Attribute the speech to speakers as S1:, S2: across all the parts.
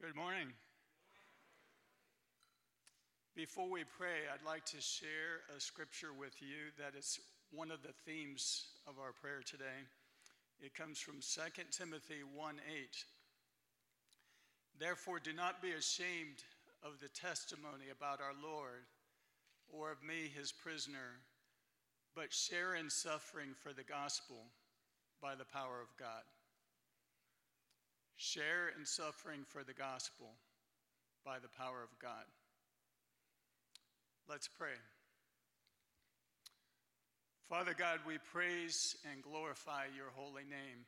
S1: Good morning. Before we pray, I'd like to share a scripture with you that is one of the themes of our prayer today. It comes from 2 Timothy 1 8. Therefore, do not be ashamed of the testimony about our Lord or of me, his prisoner, but share in suffering for the gospel by the power of God. Share in suffering for the gospel by the power of God. Let's pray. Father God, we praise and glorify your holy name.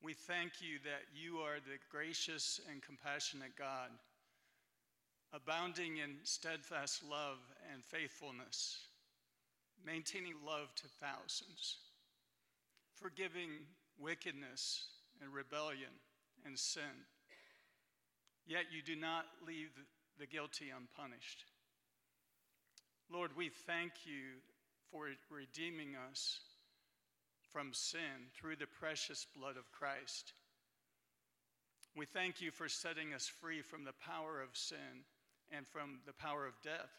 S1: We thank you that you are the gracious and compassionate God, abounding in steadfast love and faithfulness, maintaining love to thousands, forgiving wickedness and rebellion and sin. Yet you do not leave the guilty unpunished. Lord, we thank you for redeeming us from sin through the precious blood of Christ. We thank you for setting us free from the power of sin and from the power of death.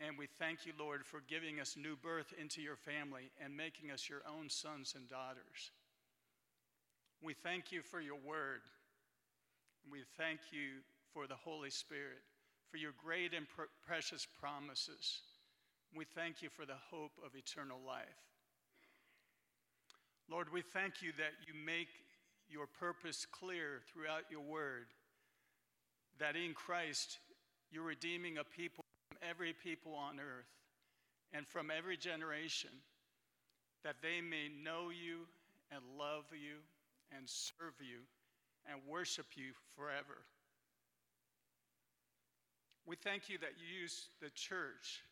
S1: And we thank you, Lord, for giving us new birth into your family and making us your own sons and daughters. We thank you for your word. We thank you for the Holy Spirit, for your great and pr- precious promises. We thank you for the hope of eternal life. Lord, we thank you that you make your purpose clear throughout your word, that in Christ you're redeeming a people from every people on earth and from every generation, that they may know you and love you and serve you and worship you forever. We thank you that you use the church,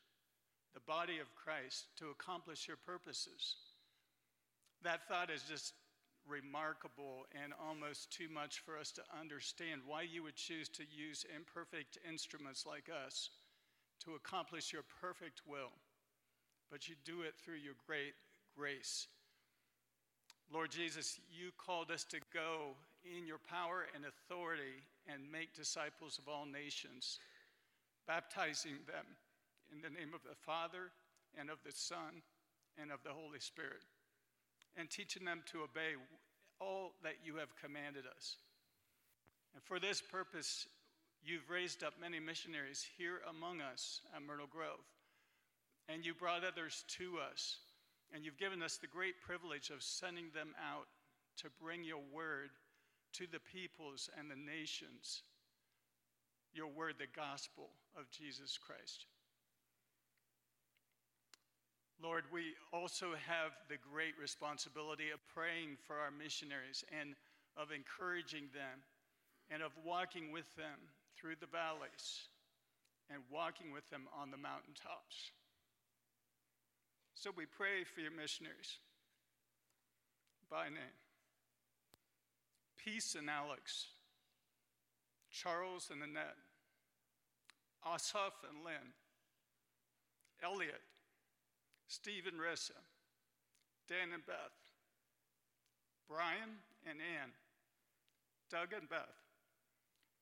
S1: the body of Christ, to accomplish your purposes. That thought is just remarkable and almost too much for us to understand why you would choose to use imperfect instruments like us to accomplish your perfect will. But you do it through your great grace Lord Jesus, you called us to go in your power and authority and make disciples of all nations, baptizing them in the name of the Father and of the Son and of the Holy Spirit, and teaching them to obey all that you have commanded us. And for this purpose, you've raised up many missionaries here among us at Myrtle Grove, and you brought others to us and you've given us the great privilege of sending them out to bring your word to the peoples and the nations. Your word, the gospel of Jesus Christ. Lord, we also have the great responsibility of praying for our missionaries and of encouraging them and of walking with them through the valleys and walking with them on the mountaintops. So we pray for your missionaries. By name. Peace and Alex, Charles and Annette, Asaf and Lynn, Elliot, Steve and Rissa, Dan and Beth, Brian and Ann, Doug and Beth,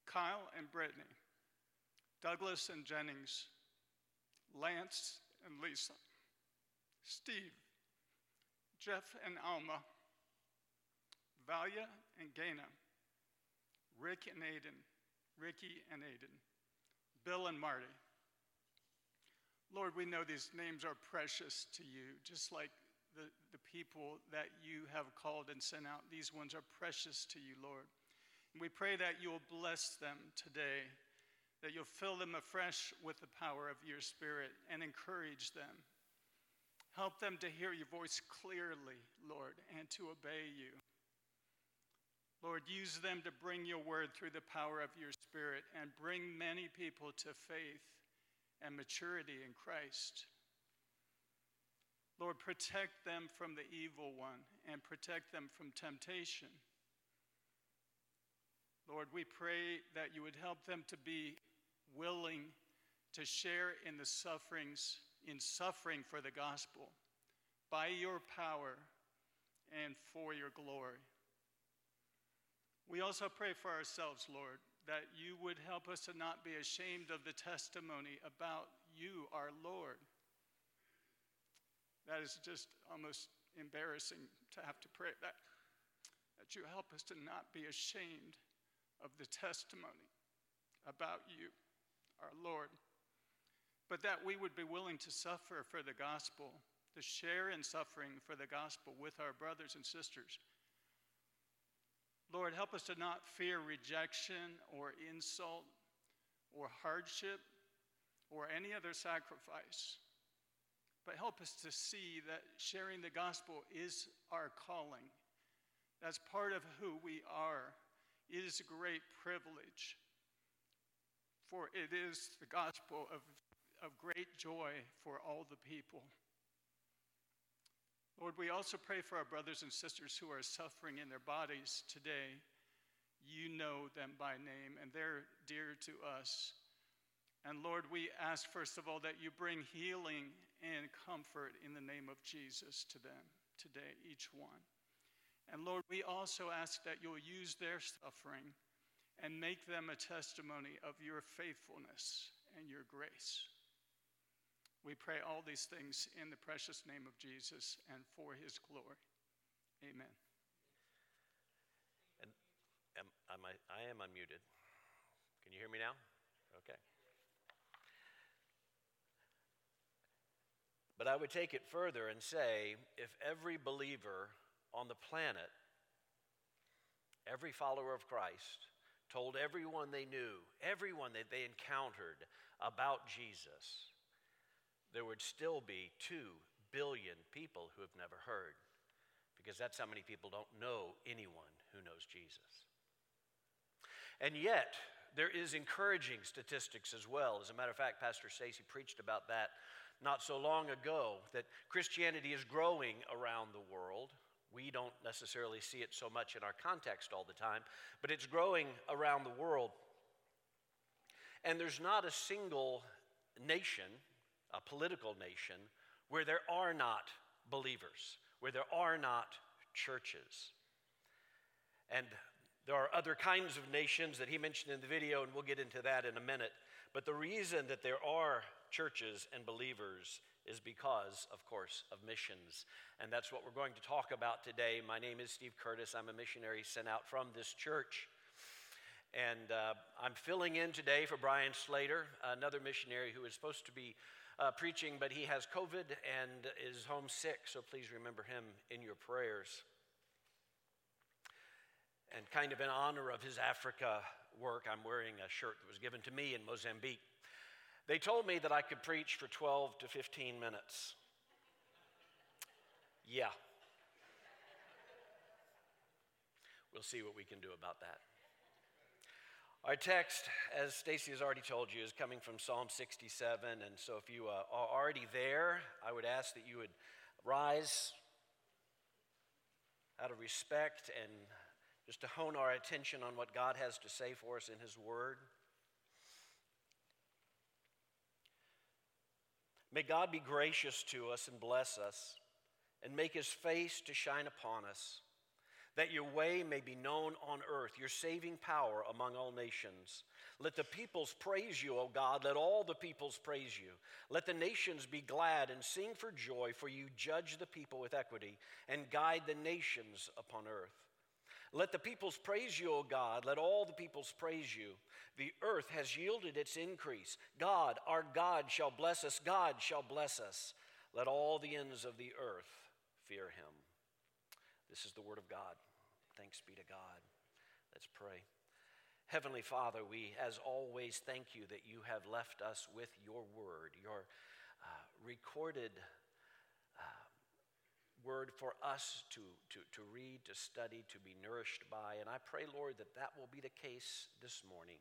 S1: Kyle and Brittany, Douglas and Jennings, Lance and Lisa. Steve, Jeff and Alma, Valia and Gaina, Rick and Aiden, Ricky and Aiden, Bill and Marty. Lord, we know these names are precious to you, just like the, the people that you have called and sent out. These ones are precious to you, Lord. And we pray that you'll bless them today, that you'll fill them afresh with the power of your Spirit and encourage them Help them to hear your voice clearly, Lord, and to obey you. Lord, use them to bring your word through the power of your Spirit and bring many people to faith and maturity in Christ. Lord, protect them from the evil one and protect them from temptation. Lord, we pray that you would help them to be willing to share in the sufferings in suffering for the gospel by your power and for your glory. We also pray for ourselves, Lord, that you would help us to not be ashamed of the testimony about you, our Lord. That is just almost embarrassing to have to pray that. That you help us to not be ashamed of the testimony about you, our Lord, but that we would be willing to suffer for the gospel, to share in suffering for the gospel with our brothers and sisters Lord, help us to not fear rejection or insult or hardship or any other sacrifice. But help us to see that sharing the gospel is our calling. That's part of who we are. It is a great privilege, for it is the gospel of, of great joy for all the people. Lord, we also pray for our brothers and sisters who are suffering in their bodies today. You know them by name, and they're dear to us. And Lord, we ask, first of all, that you bring healing and comfort in the name of Jesus to them today, each one. And Lord, we also ask that you'll use their suffering and make them a testimony of your faithfulness and your grace. We pray all these things in the precious name of Jesus and for his glory. Amen.
S2: And am, am I, I am unmuted. Can you hear me now? Okay. But I would take it further and say if every believer on the planet, every follower of Christ, told everyone they knew, everyone that they encountered about Jesus, there would still be 2 billion people who have never heard, because that's how many people don't know anyone who knows Jesus. And yet, there is encouraging statistics as well. As a matter of fact, Pastor Stacy preached about that not so long ago that Christianity is growing around the world. We don't necessarily see it so much in our context all the time, but it's growing around the world. And there's not a single nation a political nation where there are not believers, where there are not churches. And there are other kinds of nations that he mentioned in the video, and we'll get into that in a minute. But the reason that there are churches and believers is because, of course, of missions. And that's what we're going to talk about today. My name is Steve Curtis. I'm a missionary sent out from this church. And uh, I'm filling in today for Brian Slater, another missionary who is supposed to be uh, preaching, but he has COVID and is homesick, so please remember him in your prayers. And kind of in honor of his Africa work, I'm wearing a shirt that was given to me in Mozambique. They told me that I could preach for 12 to 15 minutes. Yeah. We'll see what we can do about that. Our text, as Stacy has already told you, is coming from Psalm 67. And so if you uh, are already there, I would ask that you would rise out of respect and just to hone our attention on what God has to say for us in His Word. May God be gracious to us and bless us and make His face to shine upon us that your way may be known on earth, your saving power among all nations. Let the peoples praise you, O God. Let all the peoples praise you. Let the nations be glad and sing for joy, for you judge the people with equity and guide the nations upon earth. Let the peoples praise you, O God. Let all the peoples praise you. The earth has yielded its increase. God, our God, shall bless us. God shall bless us. Let all the ends of the earth fear him. This is the word of God. Thanks be to God. Let's pray. Heavenly Father, we, as always, thank you that you have left us with your word, your uh, recorded uh, word for us to, to, to read, to study, to be nourished by. And I pray, Lord, that that will be the case this morning.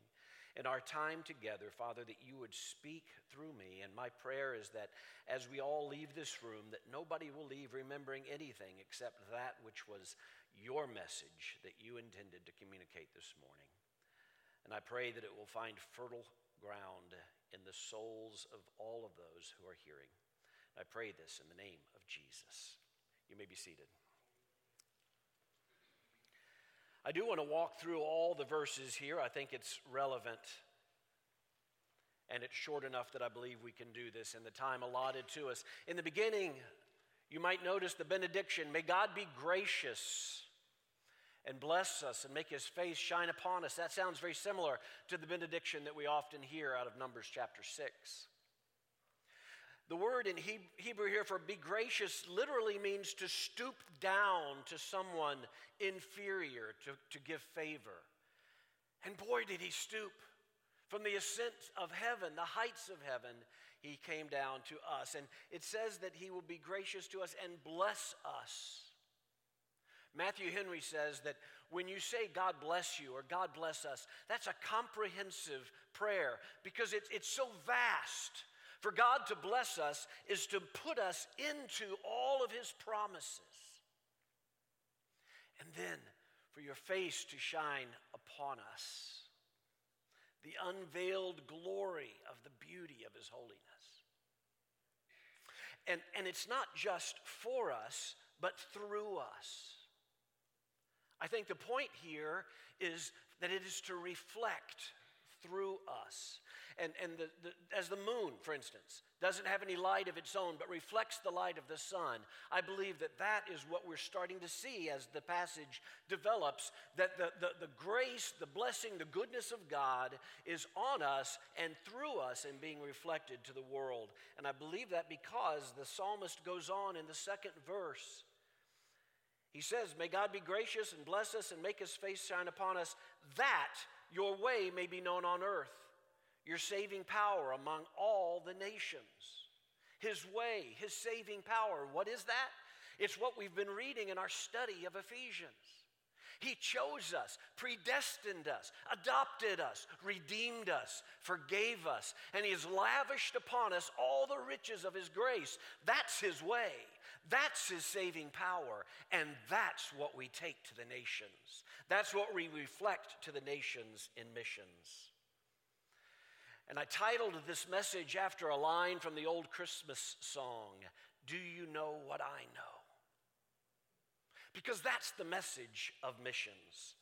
S2: In our time together, Father, that you would speak through me. And my prayer is that as we all leave this room, that nobody will leave remembering anything except that which was your message that you intended to communicate this morning. And I pray that it will find fertile ground in the souls of all of those who are hearing. I pray this in the name of Jesus. You may be seated. I do want to walk through all the verses here. I think it's relevant and it's short enough that I believe we can do this in the time allotted to us. In the beginning, you might notice the benediction May God be gracious and bless us and make his face shine upon us. That sounds very similar to the benediction that we often hear out of Numbers chapter 6. The word in Hebrew here for be gracious literally means to stoop down to someone inferior, to, to give favor. And boy, did he stoop. From the ascent of heaven, the heights of heaven, he came down to us. And it says that he will be gracious to us and bless us. Matthew Henry says that when you say God bless you or God bless us, that's a comprehensive prayer because it's, it's so vast. For God to bless us is to put us into all of His promises. And then for your face to shine upon us, the unveiled glory of the beauty of His holiness. And, and it's not just for us, but through us. I think the point here is that it is to reflect through us. And, and the, the, as the moon, for instance, doesn't have any light of its own but reflects the light of the sun, I believe that that is what we're starting to see as the passage develops that the, the, the grace, the blessing, the goodness of God is on us and through us and being reflected to the world. And I believe that because the psalmist goes on in the second verse he says, May God be gracious and bless us and make his face shine upon us, that your way may be known on earth, your saving power among all the nations. His way, his saving power. What is that? It's what we've been reading in our study of Ephesians. He chose us, predestined us, adopted us, redeemed us, forgave us, and He has lavished upon us all the riches of His grace. That's His way. That's His saving power. And that's what we take to the nations. That's what we reflect to the nations in missions. And I titled this message after a line from the old Christmas song Do you know what I know? Because that's the message of missions.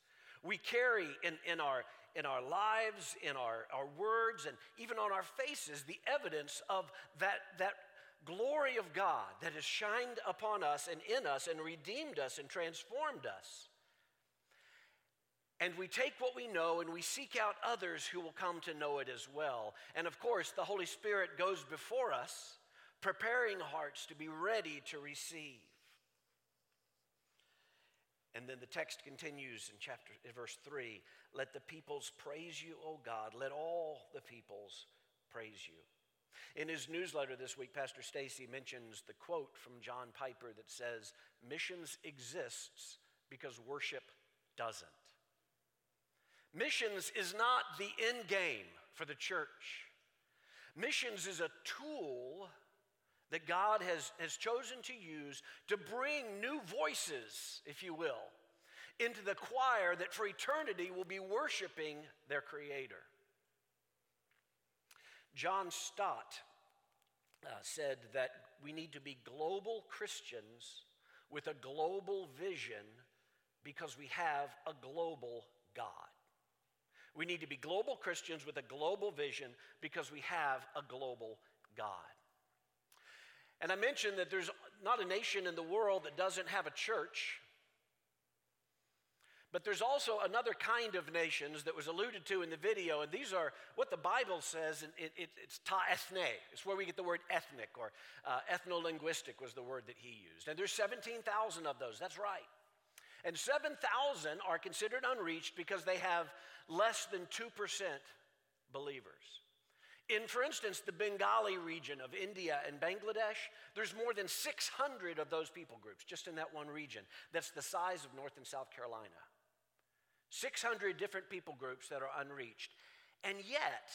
S2: We carry in, in, our, in our lives, in our, our words, and even on our faces the evidence of that, that glory of God that has shined upon us and in us and redeemed us and transformed us. And we take what we know and we seek out others who will come to know it as well. And of course, the Holy Spirit goes before us, preparing hearts to be ready to receive. And then the text continues in chapter verse 3, let the peoples praise you, O God. Let all the peoples praise you. In his newsletter this week, Pastor Stacy mentions the quote from John Piper that says, Missions exists because worship doesn't. Missions is not the end game for the church. Missions is a tool that God has, has chosen to use to bring new voices, if you will, into the choir that for eternity will be worshiping their Creator. John Stott uh, said that we need to be global Christians with a global vision because we have a global God. We need to be global Christians with a global vision because we have a global God. And I mentioned that there's not a nation in the world that doesn't have a church. But there's also another kind of nations that was alluded to in the video, and these are what the Bible says, and it, it, it's ta ethne. It's where we get the word ethnic, or uh, ethno-linguistic was the word that he used. And there's 17,000 of those, that's right. And 7,000 are considered unreached because they have less than 2% believers. In, for instance, the Bengali region of India and Bangladesh, there's more than 600 of those people groups just in that one region. That's the size of North and South Carolina. 600 different people groups that are unreached. And yet,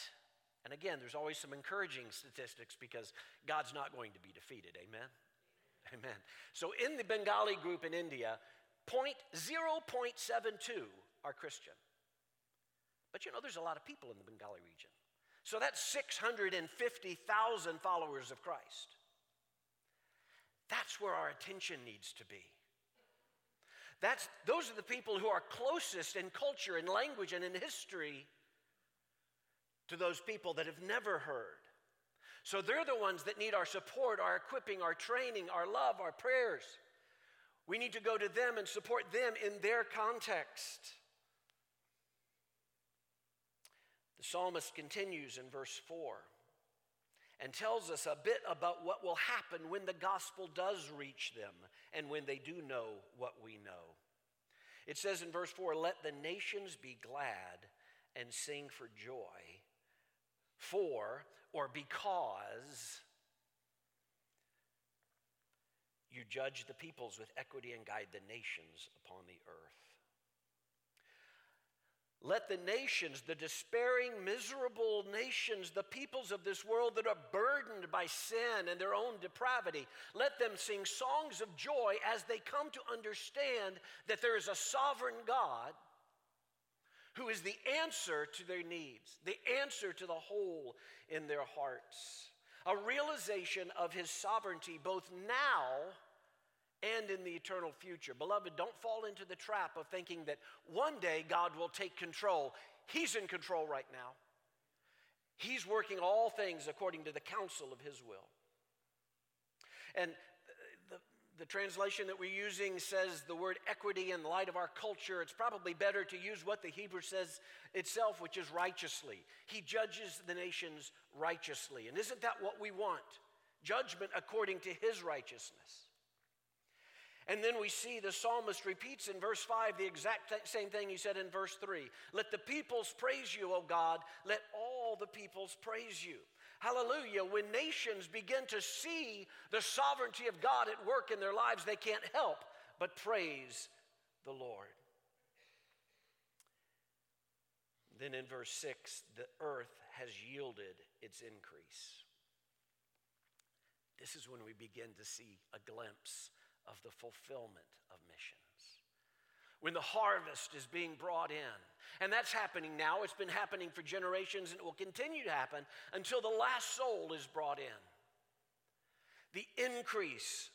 S2: and again, there's always some encouraging statistics because God's not going to be defeated. Amen? Amen. So in the Bengali group in India, 0.72 are Christian. But you know, there's a lot of people in the Bengali region. So that's 650,000 followers of Christ. That's where our attention needs to be. That's, those are the people who are closest in culture and language and in history to those people that have never heard. So they're the ones that need our support, our equipping, our training, our love, our prayers. We need to go to them and support them in their context. The psalmist continues in verse 4 and tells us a bit about what will happen when the gospel does reach them and when they do know what we know. It says in verse 4 Let the nations be glad and sing for joy, for or because you judge the peoples with equity and guide the nations upon the earth. Let the nations, the despairing, miserable nations, the peoples of this world that are burdened by sin and their own depravity, let them sing songs of joy as they come to understand that there is a sovereign God who is the answer to their needs, the answer to the hole in their hearts. A realization of his sovereignty both now and in the eternal future. Beloved, don't fall into the trap of thinking that one day God will take control. He's in control right now. He's working all things according to the counsel of His will. And the, the translation that we're using says the word equity in light of our culture. It's probably better to use what the Hebrew says itself, which is righteously. He judges the nations righteously. And isn't that what we want? Judgment according to His righteousness. And then we see the psalmist repeats in verse 5 the exact same thing he said in verse 3. Let the peoples praise you, O God. Let all the peoples praise you. Hallelujah. When nations begin to see the sovereignty of God at work in their lives, they can't help but praise the Lord. Then in verse 6, the earth has yielded its increase. This is when we begin to see a glimpse of the fulfillment of missions. When the harvest is being brought in, and that's happening now, it's been happening for generations and it will continue to happen until the last soul is brought in. The increase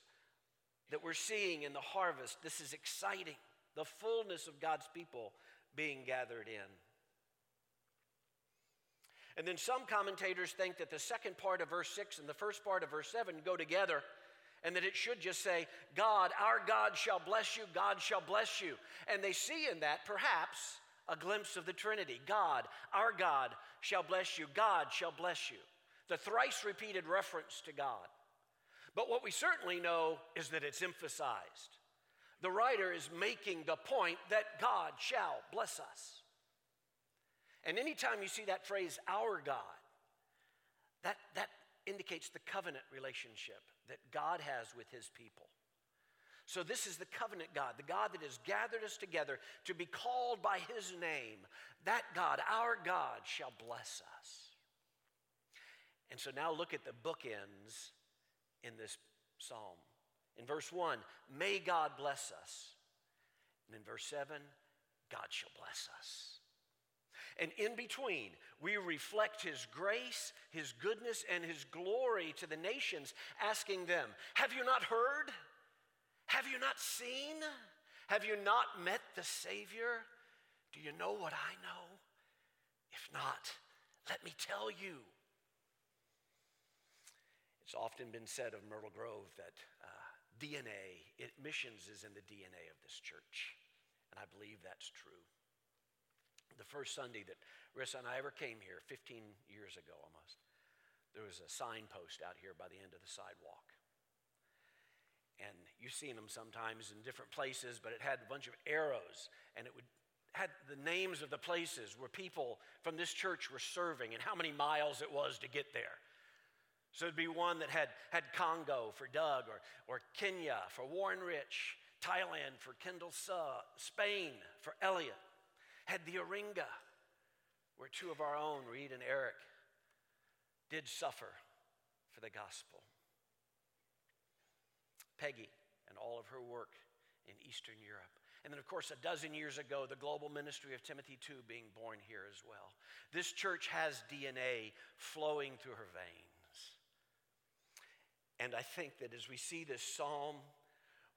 S2: that we're seeing in the harvest, this is exciting. The fullness of God's people being gathered in. And then some commentators think that the second part of verse 6 and the first part of verse 7 go together and that it should just say, God, our God shall bless you, God shall bless you. And they see in that perhaps a glimpse of the Trinity God, our God shall bless you, God shall bless you. The thrice repeated reference to God. But what we certainly know is that it's emphasized. The writer is making the point that God shall bless us. And anytime you see that phrase, our God, that, that indicates the covenant relationship that God has with his people. So, this is the covenant God, the God that has gathered us together to be called by his name. That God, our God, shall bless us. And so now look at the bookends in this psalm. In verse 1, may God bless us. And in verse 7, God shall bless us. And in between, we reflect His grace, His goodness, and His glory to the nations, asking them, Have you not heard? Have you not seen? Have you not met the Savior? Do you know what I know? If not, let me tell you. It's often been said of Myrtle Grove that uh, DNA, it, missions is in the DNA of this church. And I believe that's true the first Sunday that Rissa and I ever came here, 15 years ago almost, there was a signpost out here by the end of the sidewalk. And you've seen them sometimes in different places, but it had a bunch of arrows, and it would had the names of the places where people from this church were serving and how many miles it was to get there. So it'd be one that had, had Congo for Doug, or, or Kenya for Warren Rich, Thailand for Kendall Suh, Spain for Elliot had the Aringa, where two of our own, Reed and Eric, did suffer for the gospel. Peggy and all of her work in Eastern Europe. And then, of course, a dozen years ago, the global ministry of Timothy II being born here as well. This church has DNA flowing through her veins. And I think that as we see this psalm,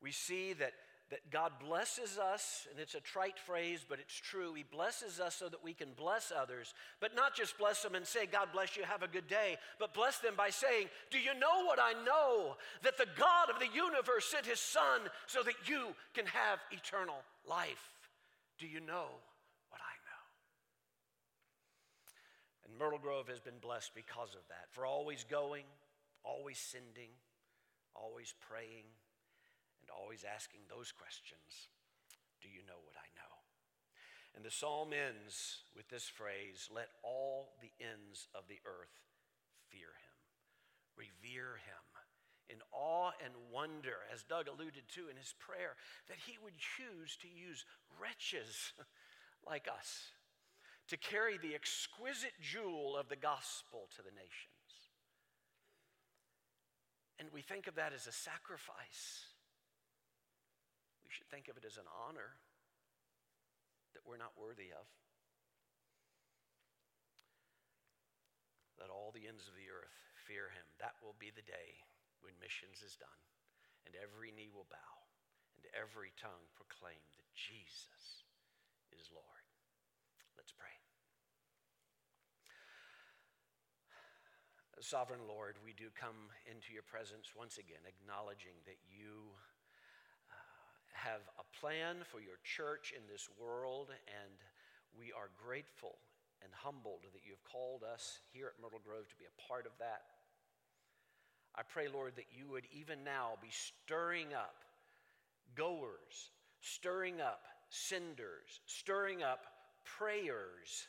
S2: we see that that God blesses us, and it's a trite phrase, but it's true. He blesses us so that we can bless others, but not just bless them and say, God bless you, have a good day, but bless them by saying, Do you know what I know? That the God of the universe sent his Son so that you can have eternal life. Do you know what I know? And Myrtle Grove has been blessed because of that, for always going, always sending, always praying and always asking those questions Do you know what I know? And the psalm ends with this phrase Let all the ends of the earth fear him, revere him in awe and wonder, as Doug alluded to in his prayer, that he would choose to use wretches like us to carry the exquisite jewel of the gospel to the nations. And we think of that as a sacrifice we should think of it as an honor that we're not worthy of. Let all the ends of the earth fear him. That will be the day when missions is done, and every knee will bow, and every tongue proclaim that Jesus is Lord. Let's pray. Sovereign Lord, we do come into your presence once again, acknowledging that you have a plan for your church in this world, and we are grateful and humbled that you have called us here at Myrtle Grove to be a part of that. I pray, Lord, that you would even now be stirring up goers, stirring up senders, stirring up prayers,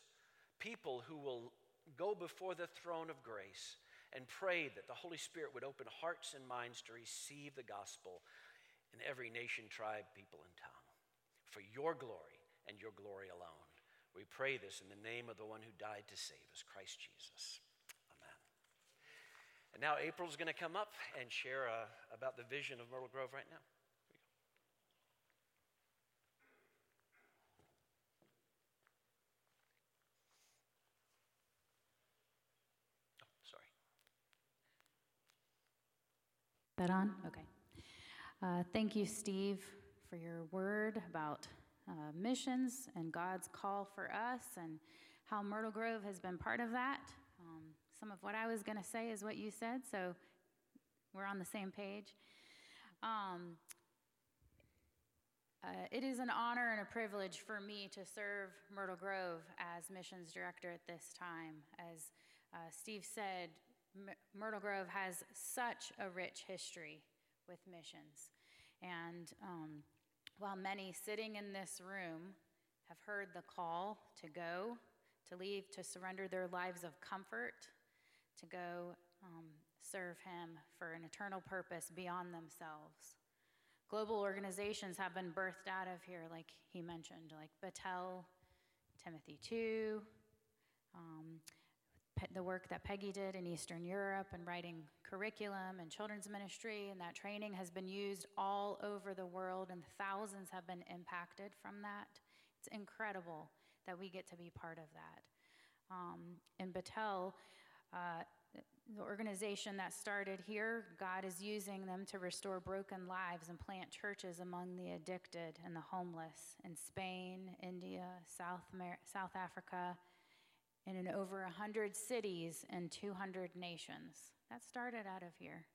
S2: people who will go before the throne of grace and pray that the Holy Spirit would open hearts and minds to receive the gospel in every nation, tribe, people, and tongue, for your glory and your glory alone. We pray this in the name of the one who died to save us, Christ Jesus. Amen. And now April's going to come up and share uh, about the vision of Myrtle Grove right now. Oh, sorry.
S3: That on? Okay. Uh, thank you, Steve, for your word about uh, missions and God's call for us and how Myrtle Grove has been part of that. Um, some of what I was going to say is what you said, so we're on the same page. Um, uh, it is an honor and a privilege for me to serve Myrtle Grove as missions director at this time. As uh, Steve said, M- Myrtle Grove has such a rich history with missions. And um, while many sitting in this room have heard the call to go, to leave, to surrender their lives of comfort, to go um, serve Him for an eternal purpose beyond themselves. Global organizations have been birthed out of here, like he mentioned, like Betel, Timothy 2, um, the work that Peggy did in Eastern Europe and writing curriculum and children's ministry, and that training has been used all over the world, and thousands have been impacted from that. It's incredible that we get to be part of that. Um, in Betel, uh, the organization that started here, God is using them to restore broken lives and plant churches among the addicted and the homeless in Spain, India, South, South Africa, and in over 100 cities and 200 nations. That started out of here.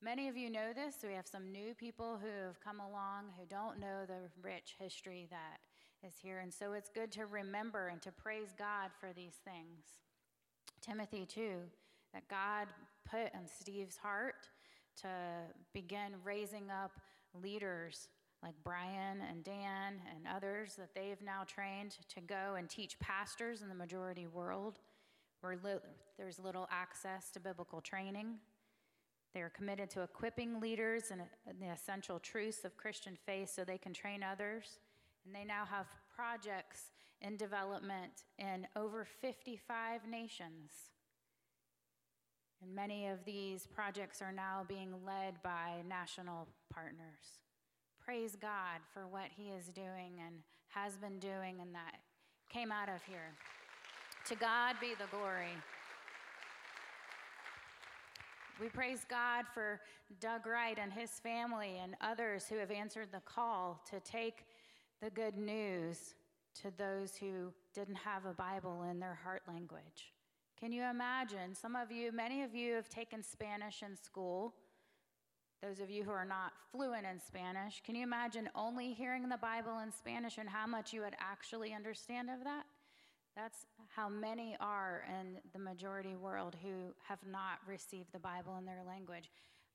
S3: Many of you know this. We have some new people who have come along who don't know the rich history that is here. And so it's good to remember and to praise God for these things. Timothy, too, that God put in Steve's heart to begin raising up leaders like Brian and Dan and others that they've now trained to go and teach pastors in the majority world where li- there's little access to biblical training. They are committed to equipping leaders in the essential truths of Christian faith so they can train others. And they now have projects in development in over 55 nations. And many of these projects are now being led by national partners praise God for what He is doing and has been doing, and that came out of here. To God be the glory. We praise God for Doug Wright and his family and others who have answered the call to take the good news to those who didn't have a Bible in their heart language. Can you imagine? Some of you, many of you have taken Spanish in school. Those of you who are not fluent in Spanish, can you imagine only hearing the Bible in Spanish and how much you would actually understand of that? That's how many are in the majority world who have not received the Bible in their language.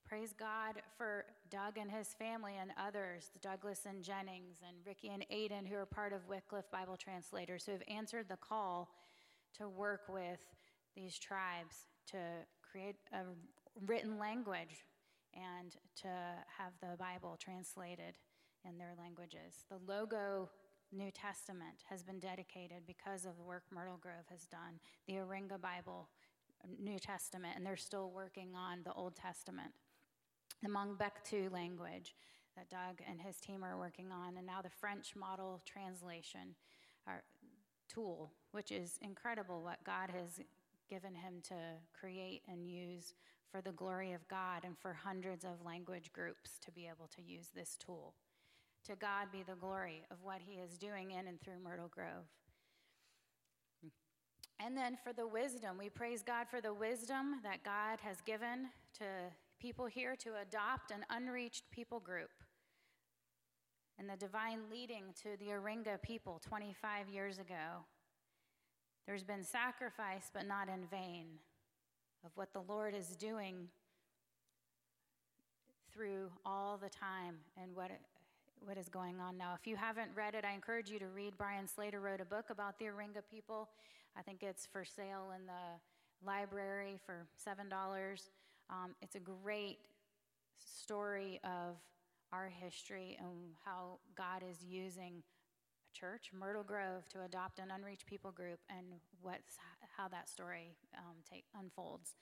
S3: Praise God for Doug and his family and others, Douglas and Jennings and Ricky and Aiden, who are part of Wycliffe Bible translators, who have answered the call to work with these tribes to create a written language and to have the Bible translated in their languages. The logo New Testament has been dedicated because of the work Myrtle Grove has done, the Aringa Bible, New Testament, and they're still working on the Old Testament. The Mangbetu language that Doug and his team are working on, and now the French model translation our tool, which is incredible what God has given him to create and use for the glory of God and for hundreds of language groups to be able to use this tool. To God be the glory of what He is doing in and through Myrtle Grove. And then for the wisdom, we praise God for the wisdom that God has given to people here to adopt an unreached people group and the divine leading to the Aringa people 25 years ago. There's been sacrifice, but not in vain, of what the Lord is doing through all the time and what what is going on now. If you haven't read it, I encourage you to read. Brian Slater wrote a book about the Aringa people. I think it's for sale in the library for $7. Um, it's a great story of our history and how God is using a church, Myrtle Grove, to adopt an unreached people group and what's, how that story um, take, unfolds.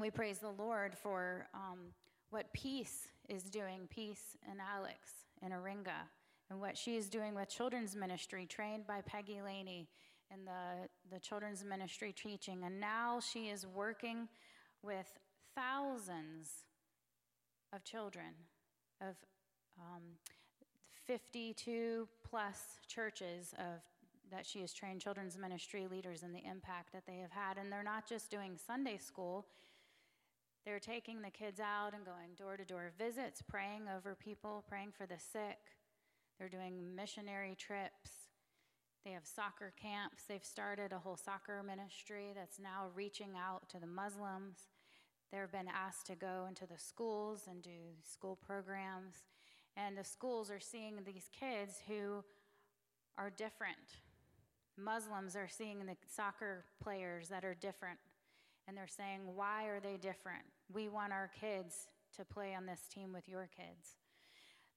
S3: We praise the Lord for um, what peace is doing, Peace and Alex in Aringa, and what she is doing with children's ministry, trained by Peggy Laney in the, the children's ministry teaching. And now she is working with thousands of children, of um, 52 plus churches of that she has trained children's ministry leaders and the impact that they have had. And they're not just doing Sunday school, they're taking the kids out and going door to door visits, praying over people, praying for the sick. They're doing missionary trips. They have soccer camps. They've started a whole soccer ministry that's now reaching out to the Muslims. They've been asked to go into the schools and do school programs. And the schools are seeing these kids who are different. Muslims are seeing the soccer players that are different and they're saying, Why are they different? We want our kids to play on this team with your kids.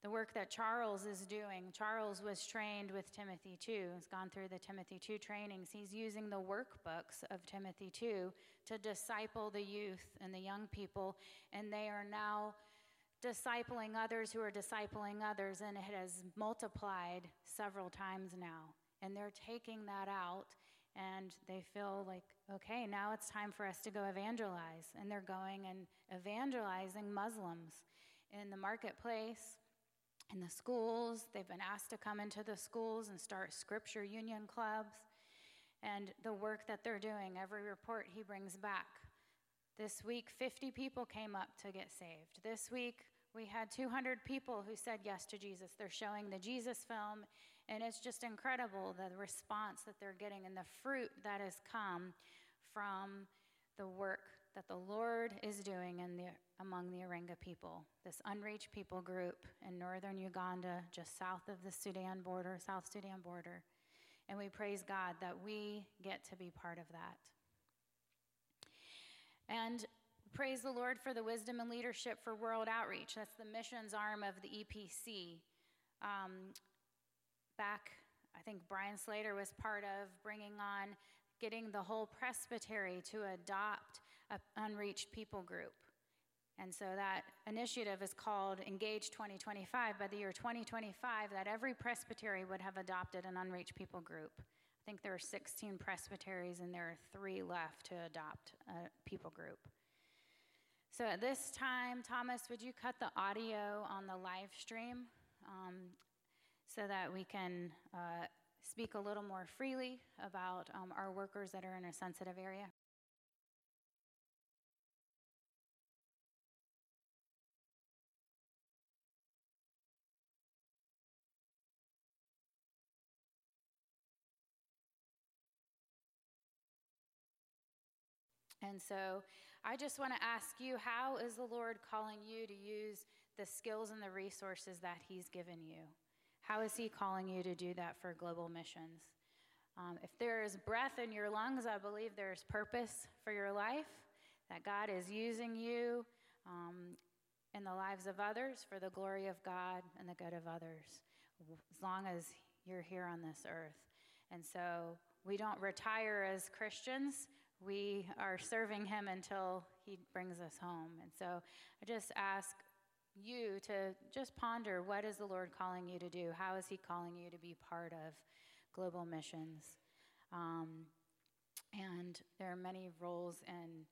S3: The work that Charles is doing, Charles was trained with Timothy 2, he's gone through the Timothy 2 trainings. He's using the workbooks of Timothy 2 to disciple the youth and the young people, and they are now discipling others who are discipling others, and it has multiplied several times now. And they're taking that out and they feel like, okay, now it's time for us to go evangelize. And they're going and evangelizing Muslims in the marketplace, in the schools. They've been asked to come into the schools and start scripture union clubs. And the work that they're doing, every report he brings back. This week, 50 people came up to get saved. This week, we had 200 people who said yes to Jesus. They're showing the Jesus film and it's just incredible the response that they're getting and the fruit that has come from the work that the Lord is doing in the, among the Aringa people, this unreached people group in northern Uganda, just south of the Sudan border, South Sudan border. And we praise God that we get to be part of that. And praise the Lord for the wisdom and leadership for world outreach. That's the missions arm of the EPC. Um, back, I think Brian Slater was part of bringing on getting the whole presbytery to adopt an unreached people group. And so that initiative is called Engage 2025. By the year 2025, that every presbytery would have adopted an unreached people group. I think there are 16 presbyteries and there are three left to adopt a people group. So at this time, Thomas, would you cut the audio on the live stream um, so that we can uh, speak a little more freely about um, our workers that are in a sensitive area? And so I just want to ask you how is the Lord calling you to use the skills and the resources that He's given you? How is He calling you to do that for global missions? Um, if there is breath in your lungs, I believe there is purpose for your life, that God is using you um, in the lives of others for the glory of God and the good of others, as long as you're here on this earth. And so we don't retire as Christians we are serving him until he brings us home. And so I just ask you to just ponder what is the Lord calling you to do? How is he calling you to be part of global missions? Um, and there are many roles in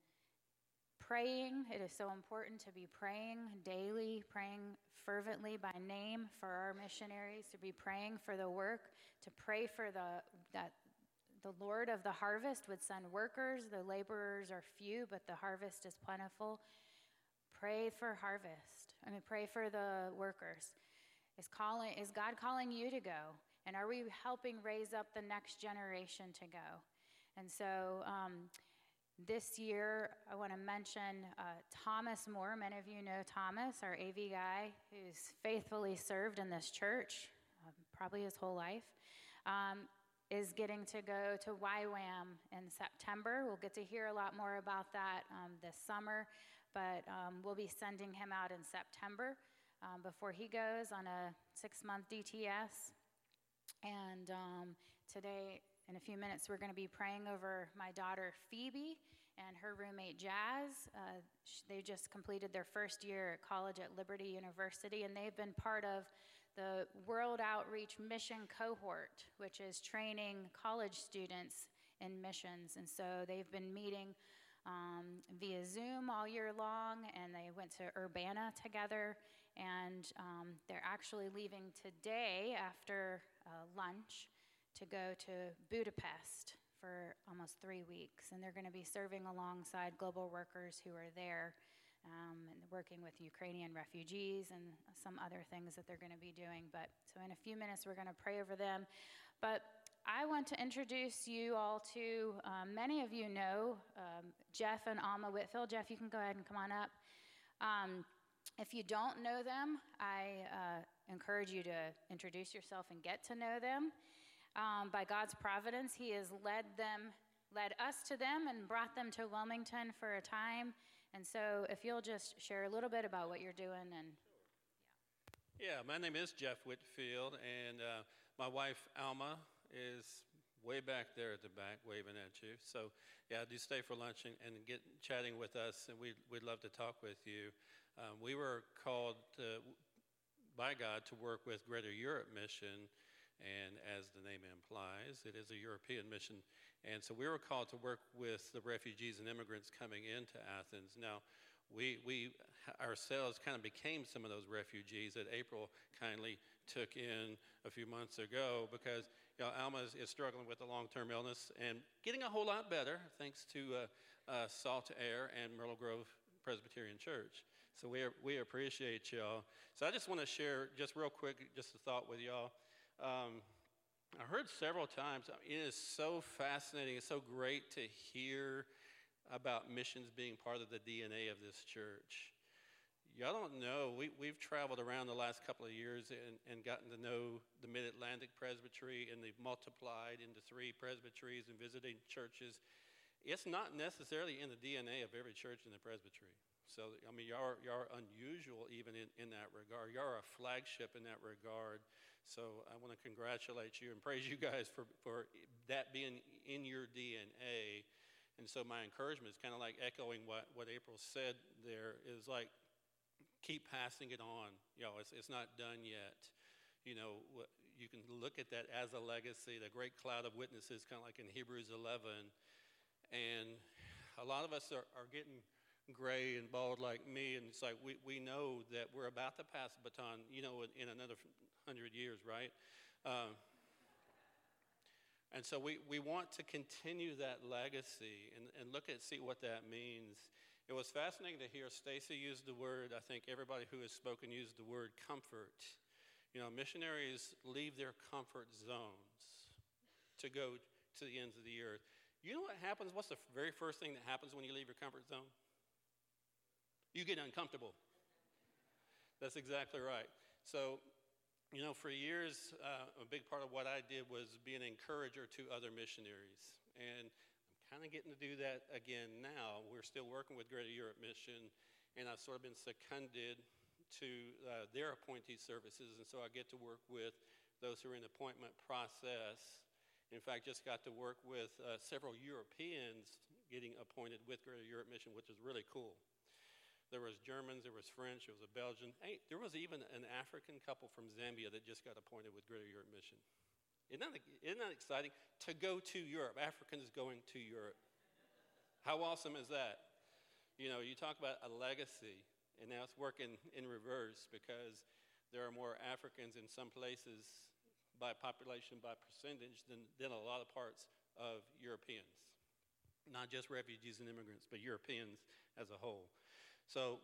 S3: praying. It is so important to be praying daily, praying fervently by name for our missionaries, to be praying for the work, to pray for the that the Lord of the harvest would send workers. The laborers are few, but the harvest is plentiful. Pray for harvest. I mean, pray for the workers. Is, calling, is God calling you to go? And are we helping raise up the next generation to go? And so um, this year, I want to mention uh, Thomas Moore. Many of you know Thomas, our AV guy, who's faithfully served in this church um, probably his whole life. Um, is getting to go to YWAM in September. We'll get to hear a lot more about that um, this summer, but um, we'll be sending him out in September um, before he goes on a six month DTS. And um, today, in a few minutes, we're going to be praying over my daughter Phoebe and her roommate Jazz. Uh, they just completed their first year at college at Liberty University, and they've been part of the World Outreach Mission Cohort, which is training college students in missions. And so they've been meeting um, via Zoom all year long, and they went to Urbana together. And um, they're actually leaving today after uh, lunch to go to Budapest for almost three weeks. And they're going to be serving alongside global workers who are there um, and working with Ukrainian refugees and some other things that they're going to be doing. But so in a few minutes, we're going to pray over them. But I want to introduce you all to um, many of you know um, Jeff and Alma Whitfield. Jeff, you can go ahead and come on up. Um, if you don't know them, I uh, encourage you to introduce yourself and get to know them. Um, by God's providence, He has led them, led us to them, and brought them to Wilmington for a time and so, if you'll just share a little bit about what you're doing and.
S4: Yeah, my name is Jeff Whitfield, and uh, my wife Alma is way back there at the back waving at you. So, yeah, do stay for lunch and, and get chatting with us, and we'd, we'd love to talk with you. Um, we were called to, by God to work with Greater Europe Mission, and as the name implies, it is a European mission and so we were called to work with the refugees and immigrants coming into Athens. Now, we, we ourselves kind of became some of those refugees that April kindly took in a few months ago because you know, Alma is, is struggling with a long term illness and getting a whole lot better thanks to uh, uh, Salt Air and Myrtle Grove Presbyterian Church. So we, we appreciate y'all. So I just want to share, just real quick, just a thought with y'all. Um, I heard several times, it is so fascinating, it's so great to hear about missions being part of the DNA of this church. Y'all don't know, we, we've traveled around the last couple of years and, and gotten to know the Mid Atlantic Presbytery, and they've multiplied into three presbyteries and visiting churches. It's not necessarily in the DNA of every church in the presbytery. So, I mean, y'all are, y'all are unusual even in, in that regard. Y'all are a flagship in that regard. So I want to congratulate you and praise you guys for, for that being in your DNA. And so my encouragement is kind of like echoing what, what April said there is like, keep passing it on. You know, it's, it's not done yet. You know, you can look at that as a legacy, the great cloud of witnesses, kind of like in Hebrews 11. And a lot of us are, are getting gray and bald like me, and it's like we, we know that we're about to pass the baton, you know, in, in another hundred years, right? Um, and so we, we want to continue that legacy and, and look at see what that means. It was fascinating to hear Stacy use the word, I think everybody who has spoken used the word comfort. You know, missionaries leave their comfort zones to go to the ends of the earth. You know what happens? What's the very first thing that happens when you leave your comfort zone? You get uncomfortable. That's exactly right. So, you know, for years, uh, a big part of what I did was be an encourager to other missionaries. And kind of getting to do that again now. We're still working with Greater Europe Mission, and I've sort of been seconded to uh, their appointee services, and so I get to work with those who are in the appointment process. In fact, just got to work with uh, several Europeans getting appointed with Greater Europe Mission, which is really cool. There was Germans, there was French, there was a Belgian. Hey, there was even an African couple from Zambia that just got appointed with Greater Europe Mission. Isn't that, isn't that exciting? To go to Europe. Africans going to Europe. How awesome is that? You know, you talk about a legacy, and now it's working in reverse because there are more Africans in some places by population, by percentage, than, than a lot of parts of Europeans. Not just refugees and immigrants, but Europeans as a whole. So,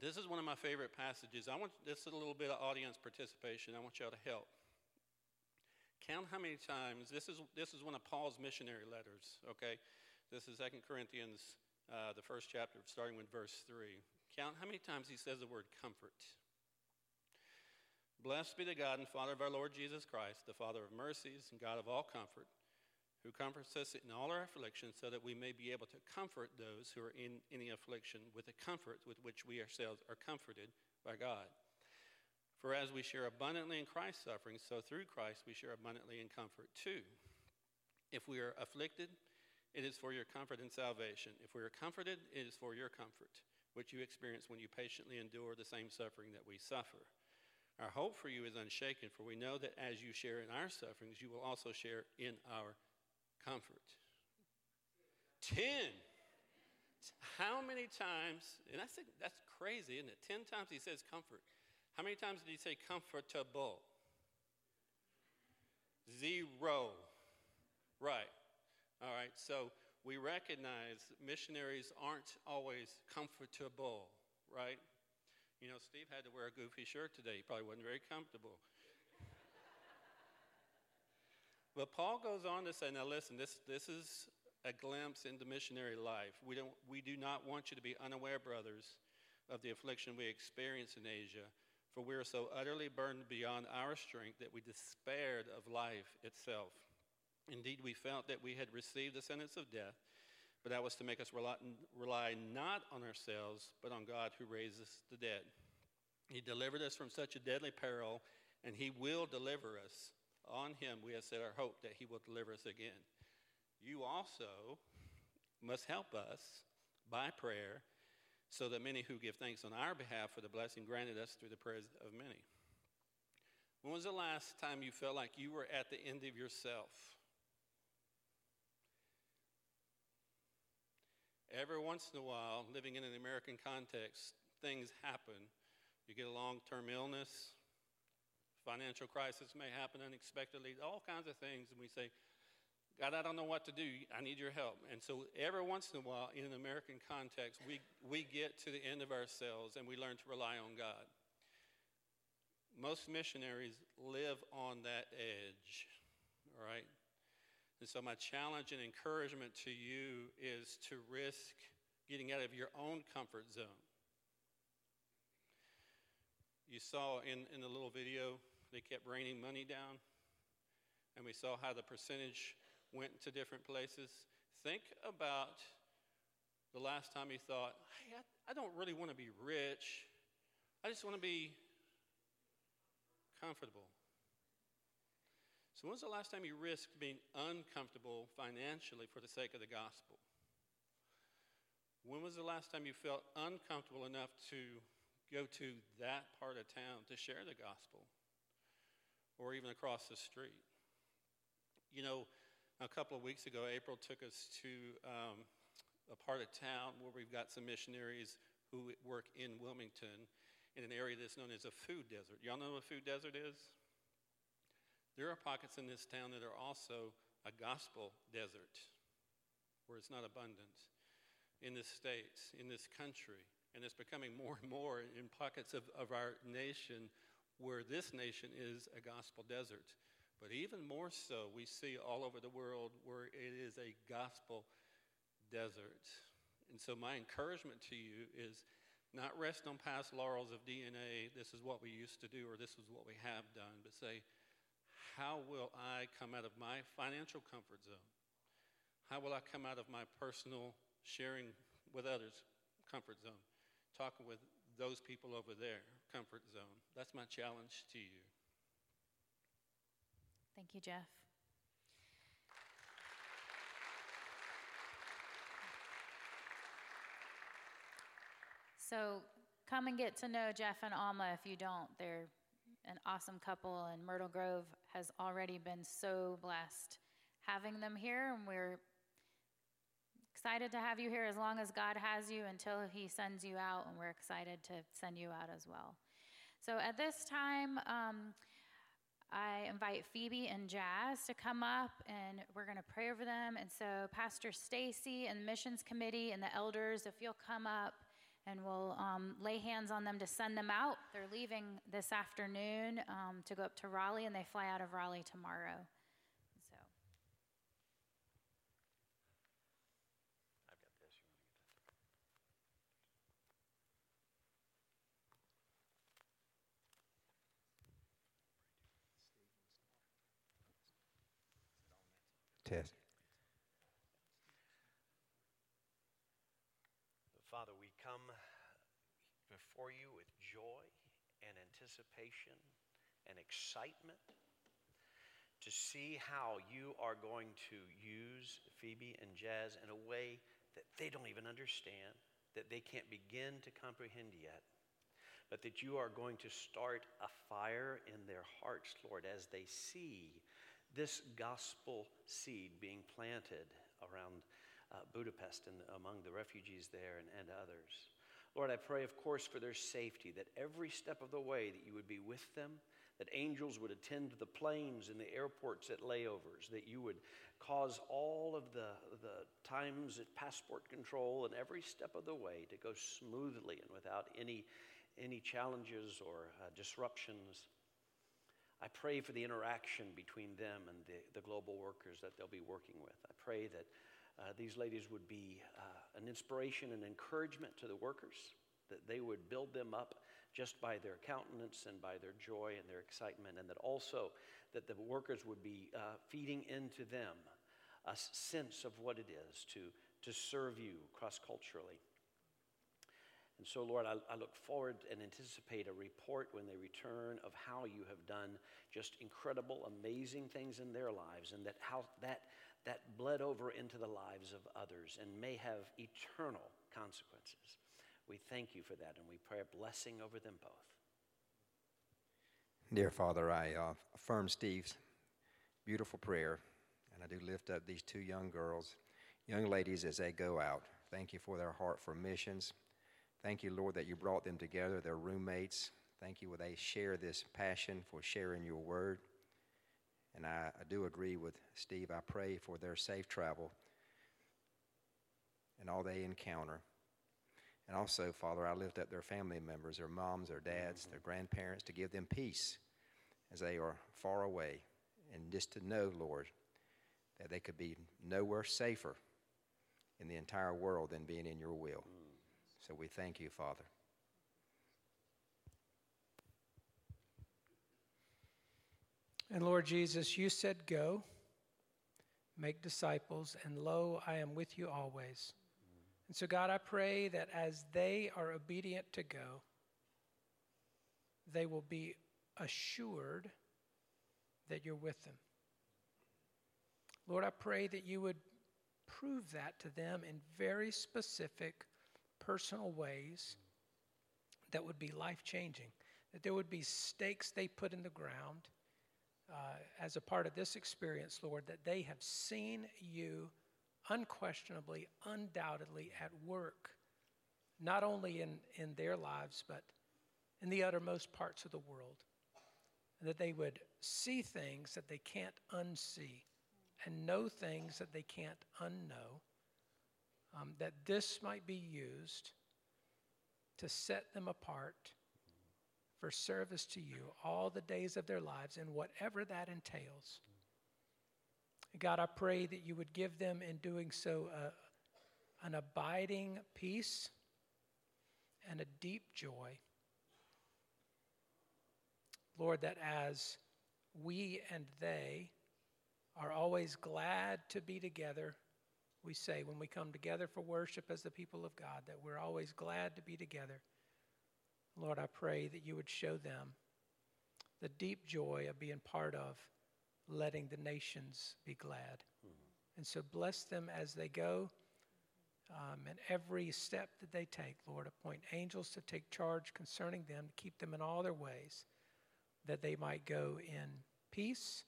S4: this is one of my favorite passages. I want this is a little bit of audience participation. I want y'all to help. Count how many times, this is, this is one of Paul's missionary letters, okay? This is 2 Corinthians, uh, the first chapter, starting with verse 3. Count how many times he says the word comfort. Blessed be the God and Father of our Lord Jesus Christ, the Father of mercies and God of all comfort, who comforts us in all our afflictions so that we may be able to comfort those who are in any affliction with the comfort with which we ourselves are comforted by God. For as we share abundantly in Christ's sufferings, so through Christ we share abundantly in comfort too. If we are afflicted, it is for your comfort and salvation. If we are comforted, it is for your comfort, which you experience when you patiently endure the same suffering that we suffer. Our hope for you is unshaken, for we know that as you share in our sufferings, you will also share in our comfort. Ten. How many times, and that's, that's crazy, isn't it? Ten times he says comfort. How many times did he say comfortable? Zero. Right. All right. So we recognize missionaries aren't always comfortable, right? You know, Steve had to wear a goofy shirt today. He probably wasn't very comfortable. but Paul goes on to say, now listen, this, this is a glimpse into missionary life. We, don't, we do not want you to be unaware, brothers, of the affliction we experience in Asia for we are so utterly burdened beyond our strength that we despaired of life itself. Indeed, we felt that we had received the sentence of death, but that was to make us rely not on ourselves, but on God who raises the dead. He delivered us from such a deadly peril, and He will deliver us. On Him we have set our hope that He will deliver us again. You also must help us by prayer so that many who give thanks on our behalf for the blessing granted us through the prayers of many. When was the last time you felt like you were at the end of yourself? Every once in a while, living in an American context, things happen. You get a long term illness, financial crisis may happen unexpectedly, all kinds of things, and we say, God, I don't know what to do. I need your help. And so every once in a while, in an American context, we, we get to the end of ourselves and we learn to rely on God. Most missionaries live on that edge, all right? And so my challenge and encouragement to you is to risk getting out of your own comfort zone. You saw in, in the little video, they kept raining money down. And we saw how the percentage went to different places. Think about the last time you thought, hey, I, I don't really want to be rich. I just want to be comfortable. So, when's the last time you risked being uncomfortable financially for the sake of the gospel? When was the last time you felt uncomfortable enough to go to that part of town to share the gospel or even across the street? You know, a couple of weeks ago, April took us to um, a part of town where we've got some missionaries who work in Wilmington in an area that's known as a food desert. Y'all know what a food desert is? There are pockets in this town that are also a gospel desert where it's not abundant in the states, in this country. And it's becoming more and more in pockets of, of our nation where this nation is a gospel desert. But even more so, we see all over the world where it is a gospel desert. And so, my encouragement to you is not rest on past laurels of DNA, this is what we used to do or this is what we have done, but say, how will I come out of my financial comfort zone? How will I come out of my personal sharing with others comfort zone? Talking with those people over there, comfort zone. That's my challenge to you.
S3: Thank you, Jeff. So come and get to know Jeff and Alma if you don't. They're an awesome couple, and Myrtle Grove has already been so blessed having them here, and we're excited to have you here as long as God has you until He sends you out, and we're excited to send you out as well. So at this time, um, I invite Phoebe and Jazz to come up and we're going to pray over them. And so, Pastor Stacy and the missions committee and the elders, if you'll come up and we'll um, lay hands on them to send them out. They're leaving this afternoon um, to go up to Raleigh and they fly out of Raleigh tomorrow. So,
S2: I've got this. You want to get that?
S5: Test.
S2: Father, we come before you with joy and anticipation and excitement to see how you are going to use Phoebe and Jazz in a way that they don't even understand, that they can't begin to comprehend yet, but that you are going to start a fire in their hearts, Lord, as they see this gospel seed being planted around uh, Budapest and among the refugees there and, and others. Lord, I pray, of course, for their safety, that every step of the way that you would be with them, that angels would attend the planes and the airports at layovers, that you would cause all of the, the times at passport control and every step of the way to go smoothly and without any, any challenges or uh, disruptions. I pray for the interaction between them and the, the global workers that they'll be working with. I pray that uh, these ladies would be uh, an inspiration and encouragement to the workers, that they would build them up just by their countenance and by their joy and their excitement, and that also that the workers would be uh, feeding into them a sense of what it is to, to serve you cross culturally. And so, Lord, I, I, look forward and anticipate a report when they return of how you have done just incredible, amazing things in their lives, and that how that that bled over into the lives of others and may have eternal consequences. We thank you for that and we pray a blessing over them both.
S5: Dear Father, I uh, affirm Steve's beautiful prayer, and I do lift up these two young girls, young ladies, as they go out. Thank you for their heart for missions. Thank you, Lord, that you brought them together, their roommates. Thank you, where they share this passion for sharing your word. And I, I do agree with Steve. I pray for their safe travel and all they encounter. And also, Father, I lift up their family members, their moms, their dads, mm-hmm. their grandparents, to give them peace as they are far away. And just to know, Lord, that they could be nowhere safer in the entire world than being in your will. Mm. So we thank you, Father.
S6: And Lord Jesus, you said, Go, make disciples, and lo, I am with you always. And so, God, I pray that as they are obedient to go, they will be assured that you're with them. Lord, I pray that you would prove that to them in very specific, personal ways that would be life changing, that there would be stakes they put in the ground uh, as a part of this experience, Lord, that they have seen you unquestionably, undoubtedly at work, not only in, in their lives, but in the uttermost parts of the world. That they would see things that they can't unsee and know things that they can't unknow. Um, that this might be used to set them apart for service to you all the days of their lives and whatever that entails. God, I pray that you would give them in doing so an abiding peace and a deep joy. Lord, that as we and they are always glad to be together, we say when we come together for worship as the people of God, that we're always glad to be together. Lord, I pray that you would show them the deep joy of being part of letting the nations be glad. Mm-hmm. And so bless them as they go. Um, and every step that they take, Lord, appoint angels to take charge concerning them, to keep them in all their ways, that they might go in peace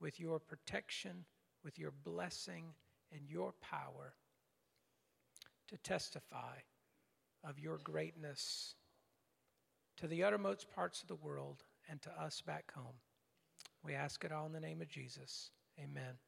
S6: with your protection, with your blessing, and your power to testify of your greatness to the uttermost parts of the world and to us back home. We ask it all in the name of Jesus. Amen.